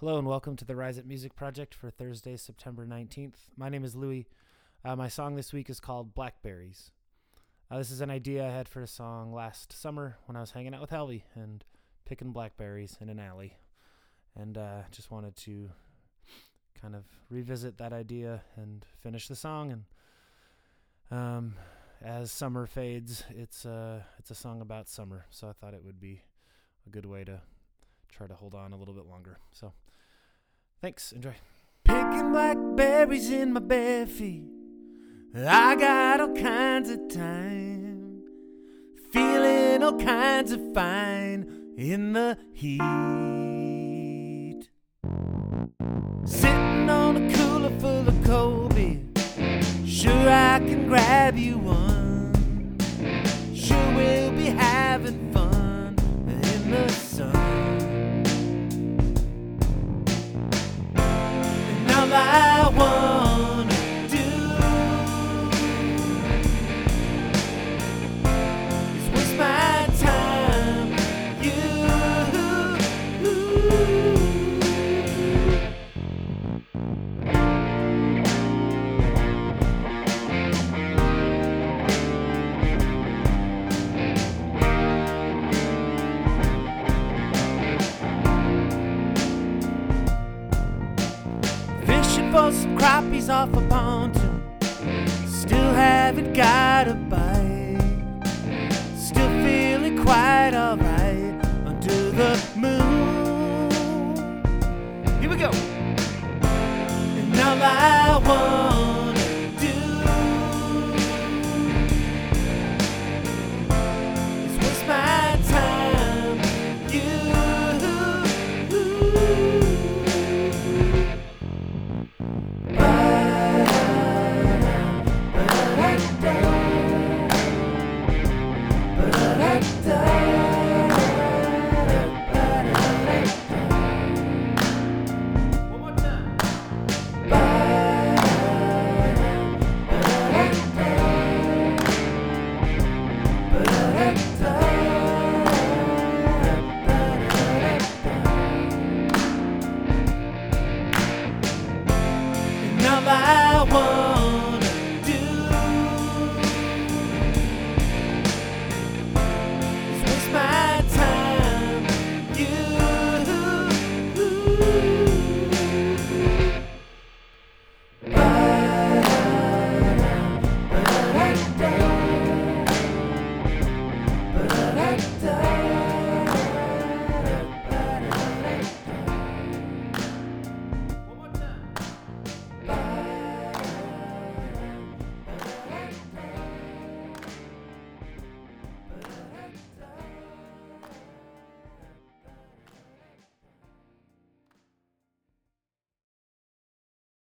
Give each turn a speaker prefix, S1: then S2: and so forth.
S1: Hello and welcome to the Rise Up Music Project for Thursday, September 19th. My name is Louie. Uh, my song this week is called Blackberries. Uh, this is an idea I had for a song last summer when I was hanging out with Helvey and picking blackberries in an alley. And uh, just wanted to kind of revisit that idea and finish the song. And um, as summer fades, it's, uh, it's a song about summer. So I thought it would be a good way to try to hold on a little bit longer. So thanks. Enjoy. Picking blackberries in my bare feet. I got all kinds of time. Feeling all kinds of fine in the heat. Sitting on a cooler full of cold beer. Sure, I can grab you one. Sure, we'll be having fun For some crappies off a pontoon. Still haven't got a bite. Still feeling quite alright under the moon. Here we go. like.